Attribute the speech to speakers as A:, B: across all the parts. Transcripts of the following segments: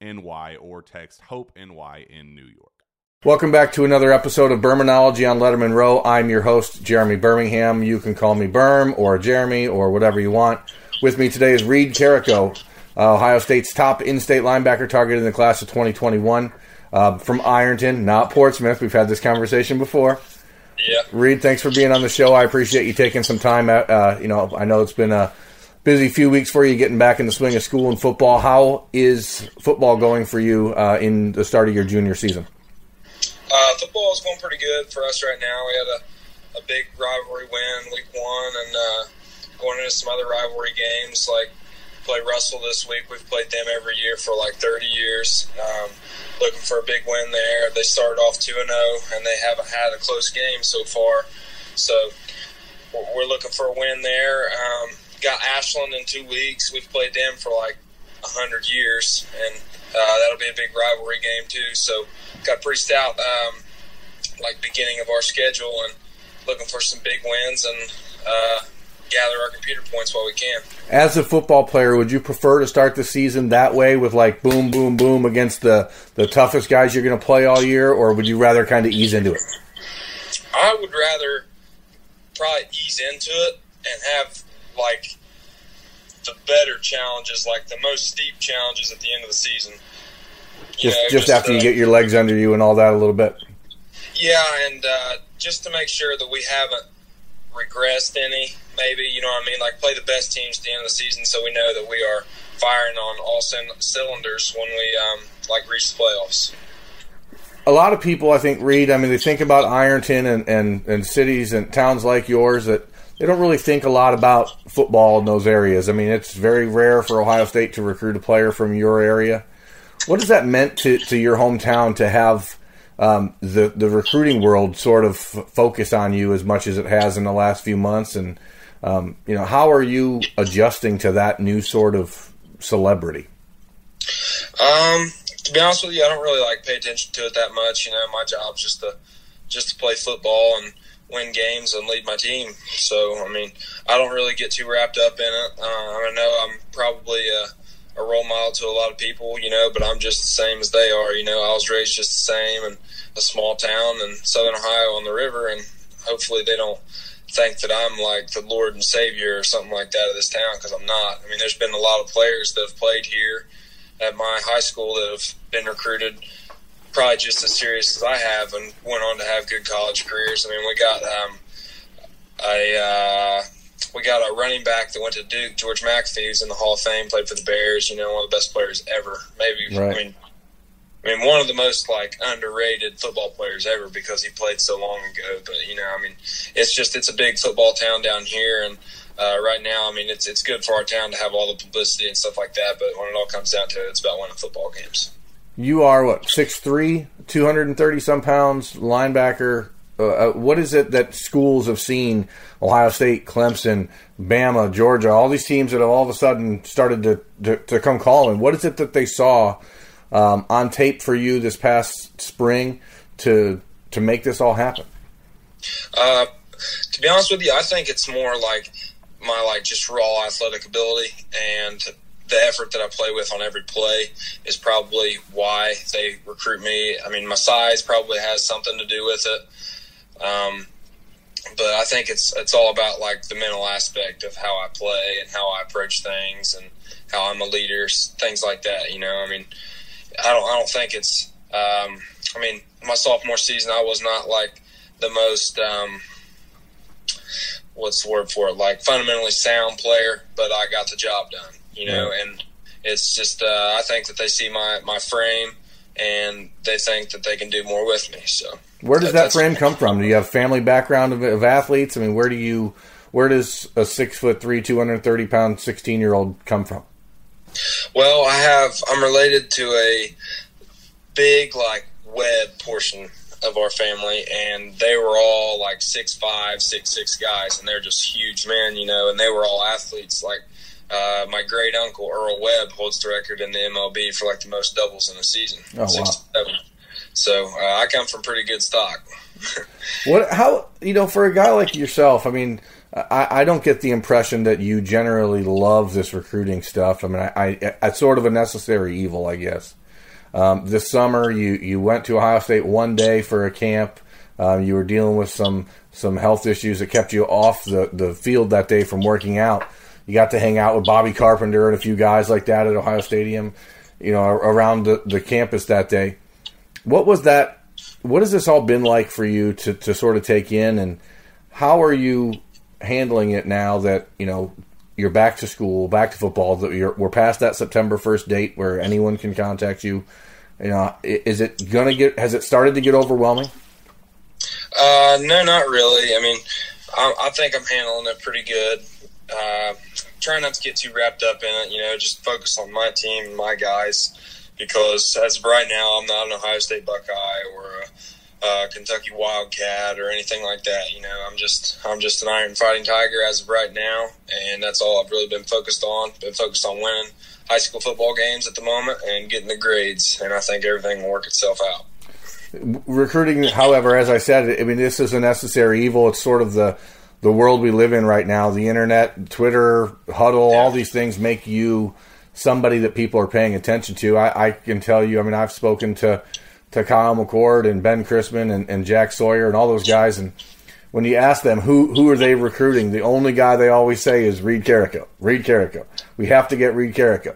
A: NY or text Hope NY in New York.
B: Welcome back to another episode of Bermanology on Lettermen Row. I'm your host, Jeremy Birmingham. You can call me Birm or Jeremy or whatever you want. With me today is Reid Carrico, uh, Ohio State's top in state linebacker target in the class of 2021 uh, from Ironton, not Portsmouth. We've had this conversation before.
C: Yeah.
B: Reid, thanks for being on the show. I appreciate you taking some time. At, uh, you know, I know it's been a busy few weeks for you getting back in the swing of school and football. How is football going for you uh, in the start of your junior season?
C: Uh, football is going pretty good for us right now. We had a, a big rivalry win week one, and uh, going into some other rivalry games like play Russell this week. We've played them every year for like 30 years. Um, looking for a big win there. They started off 2 and 0, and they haven't had a close game so far. So we're looking for a win there. Um, got Ashland in two weeks. We've played them for like a hundred years, and uh, that'll be a big rivalry game too. So got pretty stout um, like beginning of our schedule, and looking for some big wins and uh, gather our computer points while we can.
B: As a football player, would you prefer to start the season that way with like boom, boom, boom against the the toughest guys you're going to play all year, or would you rather kind of ease into it?
C: I would rather probably ease into it and have like the better challenges, like the most steep challenges at the end of the season.
B: Just know, just, just after uh, you get your legs under you and all that a little bit.
C: Yeah, and uh, just to make sure that we haven't regressed any, maybe you know what I mean. Like play the best teams at the end of the season, so we know that we are firing on all cylinders when we um, like reach the playoffs.
B: A lot of people, I think, Reid. I mean, they think about Ironton and, and, and cities and towns like yours that they don't really think a lot about football in those areas. I mean, it's very rare for Ohio State to recruit a player from your area. What has that meant to, to your hometown to have um, the the recruiting world sort of focus on you as much as it has in the last few months? And um, you know, how are you adjusting to that new sort of celebrity?
C: Um, to be honest with you, I don't really like pay attention to it that much. You know, my job's just to just to play football and win games and lead my team. So, I mean, I don't really get too wrapped up in it. Uh, I know I'm probably a, a, role model to a lot of people, you know, but I'm just the same as they are. You know, I was raised just the same in a small town in southern Ohio on the river, and hopefully they don't think that I'm like the Lord and Savior or something like that of this town because I'm not. I mean, there's been a lot of players that have played here at my high school that have been recruited – probably just as serious as I have, and went on to have good college careers. I mean, we got um, a uh, we got a running back that went to Duke, George McAfee, who's in the Hall of Fame, played for the Bears. You know, one of the best players ever. Maybe
B: Right.
C: I mean, I mean, one of the most like underrated football players ever because he played so long ago. But you know, I mean, it's just it's a big football town down here, and uh, right now, I mean, it's it's good for our town to have all the publicity and stuff like that. But when it all comes down to it, it's about winning football games.
B: You are what 6'3", 230 some pounds, linebacker. Uh, uh, what is it that schools have seen? Ohio State, Clemson, Bama, Georgia, all these teams that have all of a sudden started to, to, to come calling. What is it that they saw um, on tape for you this past spring to to make this all happen?
C: Uh, to be honest with you, I think it's more like my like just raw athletic ability and the effort that I play with on every play is probably why they recruit me. I mean, my size probably has something to do with it. Um, but I think it's it's all about like the mental aspect of how I play and how I approach things and how I'm a leader, things like that. You know, I mean, I don't I don't think it's. Um, I mean, my sophomore season, I was not like the most. Um, what's the word for it? Like fundamentally sound player, but I got the job done. You know, and it's just uh, I think that they see my my frame and they think that they can do more with me. So
B: Where does that
C: that's-
B: frame come from? Do you have family background of, of athletes? I mean, where do you where does a six foot three, two hundred thirty pound, sixteen year old come from?
C: Well, I have. I'm related to a big like Webb portion of our family, and they were all like six five, six six guys, and they're just huge men, you know. And they were all athletes. Like uh, my great uncle Earl Webb holds the record in the MLB for like the most doubles in a season.
B: Oh, wow.
C: 67. So uh, I come from pretty good stock.
B: What? How? You know, for a guy like yourself, I mean, I, I don't get the impression that you generally love this recruiting stuff. I mean, I, I it's sort of a necessary evil, I guess. Um, this summer, you you went to Ohio State one day for a camp. Um, you were dealing with some some health issues that kept you off the the field that day from working out. You got to hang out with Bobby Carpenter and a few guys like that at Ohio Stadium. You know, around the, the campus that day. What was that? What has this all been like for you to, to sort of take in, and how are you handling it now that you know you're back to school, back to football? That we're past that September first date where anyone can contact you. You know, is it gonna get? Has it started to get overwhelming?
C: Uh, no, not really. I mean, I, I think I'm handling it pretty good. Uh, trying not to get too wrapped up in it, you know, just focus on my team my guys. Because as of right now, I'm not an Ohio State Buckeye or a, a Kentucky Wildcat or anything like that. You know, I'm just I'm just an Iron Fighting Tiger as of right now, and that's all I've really been focused on. Been focused on winning high school football games at the moment and getting the grades, and I think everything will work itself out.
B: recruiting, however, as I said, I mean, this is a necessary evil. It's sort of the the world we live in right now. The internet, Twitter, Hudl, all these things make you somebody that people are paying attention to. I, I can tell you. I mean, I've spoken to to Kyle McCord and Ben Christman and, and Jack Sawyer and all those guys, and when you ask them who who are they recruiting, the only guy they always say is Reid Carrico. Reid Carrico. We have to get Reid Carrico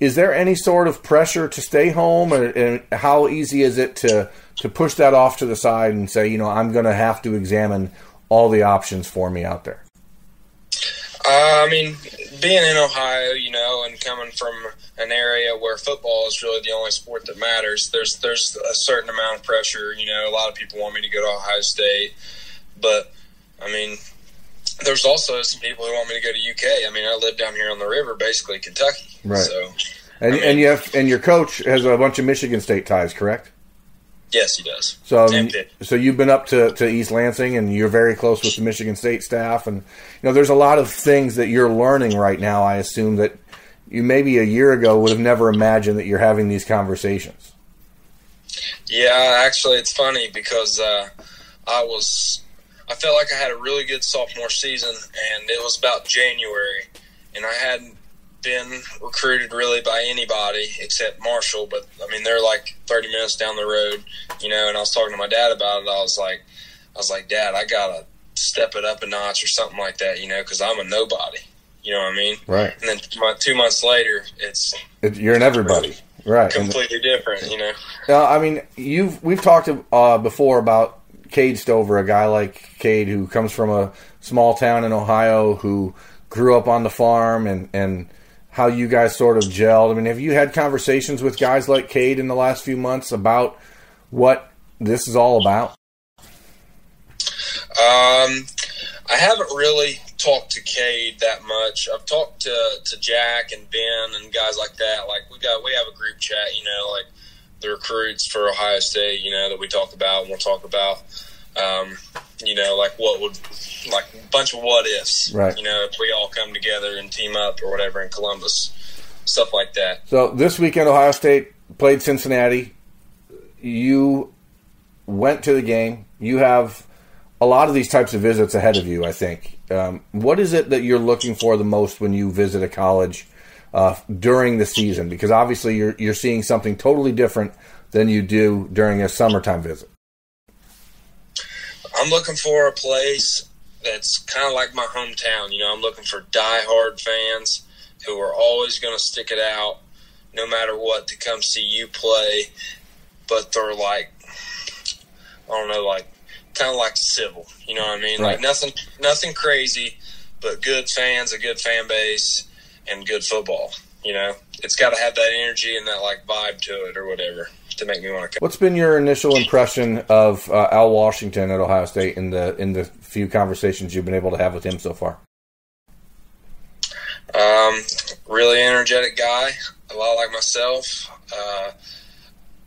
B: is there any sort of pressure to stay home and, and how easy is it to to push that off to the side and say you know i'm going to have to examine all the options for me out there
C: Uh, I mean, being in Ohio, you know, and coming from an area where football is really the only sport that matters, there's there's a certain amount of pressure. You know, a lot of people want me to go to Ohio State, but I mean, there's also some people who want me to go to UK. I mean, I live down here on the river, basically Kentucky.
B: Right.
C: So,
B: and,
C: I mean-
B: and you have and your coach has a bunch of michigan state ties correct
C: yes, he does.
B: so
C: Pitt.
B: so you've been up to, to east lansing and you're very close with the michigan state staff and you know there's a lot of things that you're learning right now i assume that you maybe a year ago would have never imagined that you're having these conversations
C: Yeah, actually, it's funny because uh, I was, I felt like I had a really good sophomore season, and it was about January, and I hadn't been recruited really by anybody except Marshall. But I mean, they're like 30 minutes down the road, you know. And I was talking to my dad about it. I was like, I was like, Dad, I gotta step it up a notch or something like that, you know, because I'm a nobody. You know what I mean?
B: right
C: And then two two months later, it's
B: It- you're an everybody right
C: completely different, you know.
B: Uh, I mean, you've we've talked uh, before about Cade Stover, a guy like Cade who comes from a small town in Ohio who grew up on the farm and and how you guys sort of gelled. I mean, have you had conversations with guys like Cade in the last few months about what this is all about?
C: Um, I haven't really talked to Cade that much. I've talked to to Jack and Ben and guys like that. Like we got we have a group chat, you know, like the recruits for Ohio State, you know, that we talk about and we'll talk about. Um, you know, like what would like a bunch of what ifs.
B: Right.
C: You know, if we all come together and team up or whatever in Columbus, stuff like that.
B: So this weekend, Ohio State played Cincinnati. You went to the game. You have a lot of these types of visits ahead of you. I think. Um, what is it that you're looking for the most when you visit a college uh, during the season? Because obviously you're you're seeing something totally different than you do during a summertime visit.
C: I'm looking for a place that's kind of like my hometown. You know, I'm looking for die-hard fans who are always going to stick it out no matter what to come see you play. But they're like, I don't know, like kind of like civil. You know what I mean?
B: Right.
C: Like nothing, nothing crazy, but good fans, a good fan base, and good football. You know, it's got to have that energy and that like vibe to it or whatever to make me want to come.
B: What's been your initial impression of uh, Al Washington at Ohio State in the in the few conversations you've been able to have with him so far?
C: Um, really energetic guy, a lot like myself. Uh,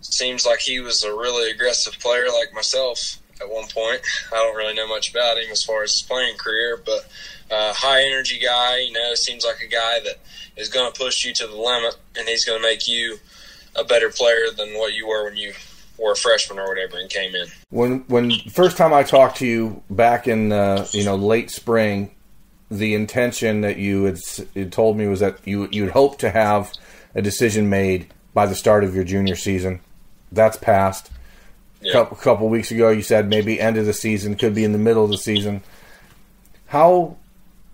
C: seems like he was a really aggressive player like myself at one point. I don't really know much about him as far as his playing career, but uh, high energy guy. You know, seems like a guy that is going to push you to the limit, and he's going to make you a better player than what you were when you were a freshman or whatever and came in.
B: When when first time I talked to you back in uh, you know late spring, the intention that you had, had told me was that you you'd hope to have a decision made by the start of your junior season. That's passed.
C: Yeah.
B: couple couple weeks ago, you said maybe end of the season, could be in the middle of the season. How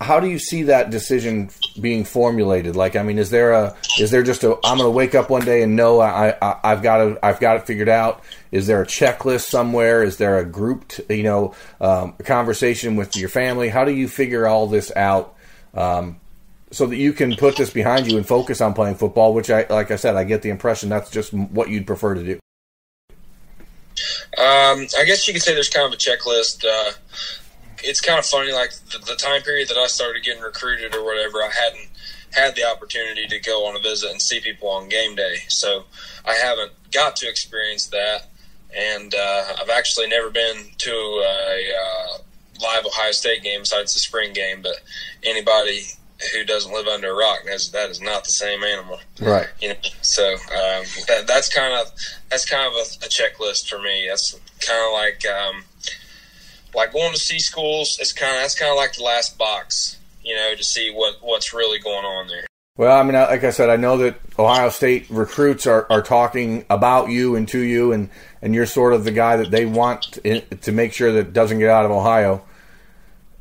B: how do you see that decision being formulated? Like, I mean, is there a is there just a I'm going to wake up one day and know I, I I've got to I've got it figured out? Is there a checklist somewhere? Is there a grouped you know um, conversation with your family? How do you figure all this out? Um, so that you can put this behind you and focus on playing football, which I, like I said, I get the impression that's just what you'd prefer to do.
C: Um, I guess you could say there's kind of a checklist. Uh, it's kind of funny, like the, the time period that I started getting recruited or whatever, I hadn't had the opportunity to go on a visit and see people on game day. So I haven't got to experience that. And uh, I've actually never been to a uh, live Ohio State game besides the spring game. But anybody who doesn't live under a rock knows that is not the same animal
B: Right.
C: you know so um, that, that's kind of that's kind of a, a checklist for me that's kind of like um, like going to see schools it's kind of that's kind of like the last box you know to see what what's really going on there
B: Well, I mean, like I said, I know that Ohio State recruits are, are talking about you and to you, and, and you're sort of the guy that they want to, to make sure that doesn't get out of Ohio.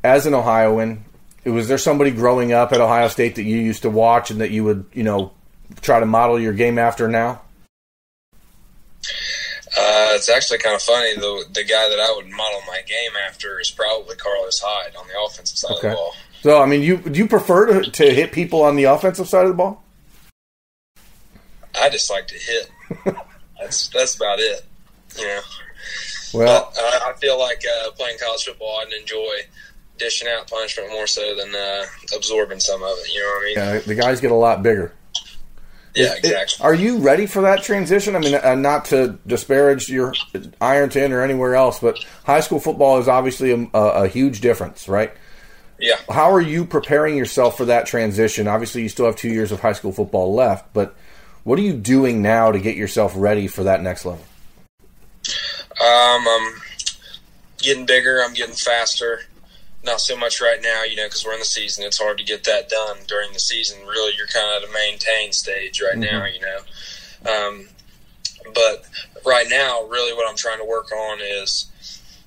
B: As an Ohioan, was there somebody growing up at Ohio State that you used to watch and that you would, you know, try to model your game after now?
C: Uh, it's actually kind of funny the the guy that I would model my game after is probably Carlos Hyde on the offensive side of the ball
B: So, I mean, you do you prefer to, to hit people on the offensive side of the ball?
C: I just like to hit that's that's about it you know
B: Well,
C: But uh, I feel like uh, playing college football, I'd enjoy dishing out punishment more so than uh, absorbing some of it. You know what I mean?
B: yeah, the guys get a lot bigger.
C: Yeah,
B: It-
C: exactly.
B: are you ready for that transition? I mean, uh, not to disparage your Ironton or anywhere else, but high school football is obviously a, a, a huge difference, right?
C: yeah.
B: How are you preparing yourself for that transition? Obviously, you still have two years of high school football left, but what are you doing now to get yourself ready for that next level?
C: Um, I'm getting bigger. I'm getting faster. Not so much right now, you know, because we're in the season. It's hard to get that done during the season. Really, you're kind of at a maintain stage right now, you know. Um, but right now, really, what I'm trying to work on is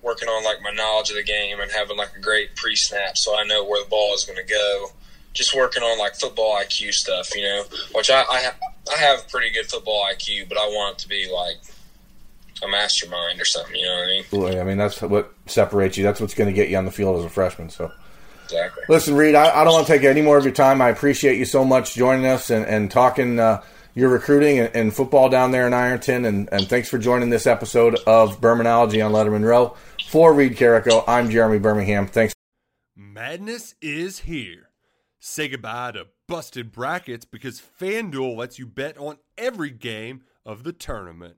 C: working on like my knowledge of the game and having like a great pre-snap, so I know where the ball is going to go. Just working on like football IQ stuff, you know, which I I, ha- I have pretty good football IQ, but I want it to be like a mastermind or something. You know what I mean?
B: Boy, I mean, that's what separates you. That's what's going to get you on the field as a freshman. So,
C: Exactly.
B: Listen, Reid, I, I don't want to take any more of your time. I appreciate you so much joining us and, and talking uh, your recruiting and, and, football down there in Ironton. And, and thanks for joining this episode of Bermanology on Lettermen Row. For Reid Carrico, I'm Jeremy Birmingham. Thanks.
D: Madness is here. Say goodbye to busted brackets because FanDuel lets you bet on every game of the tournament.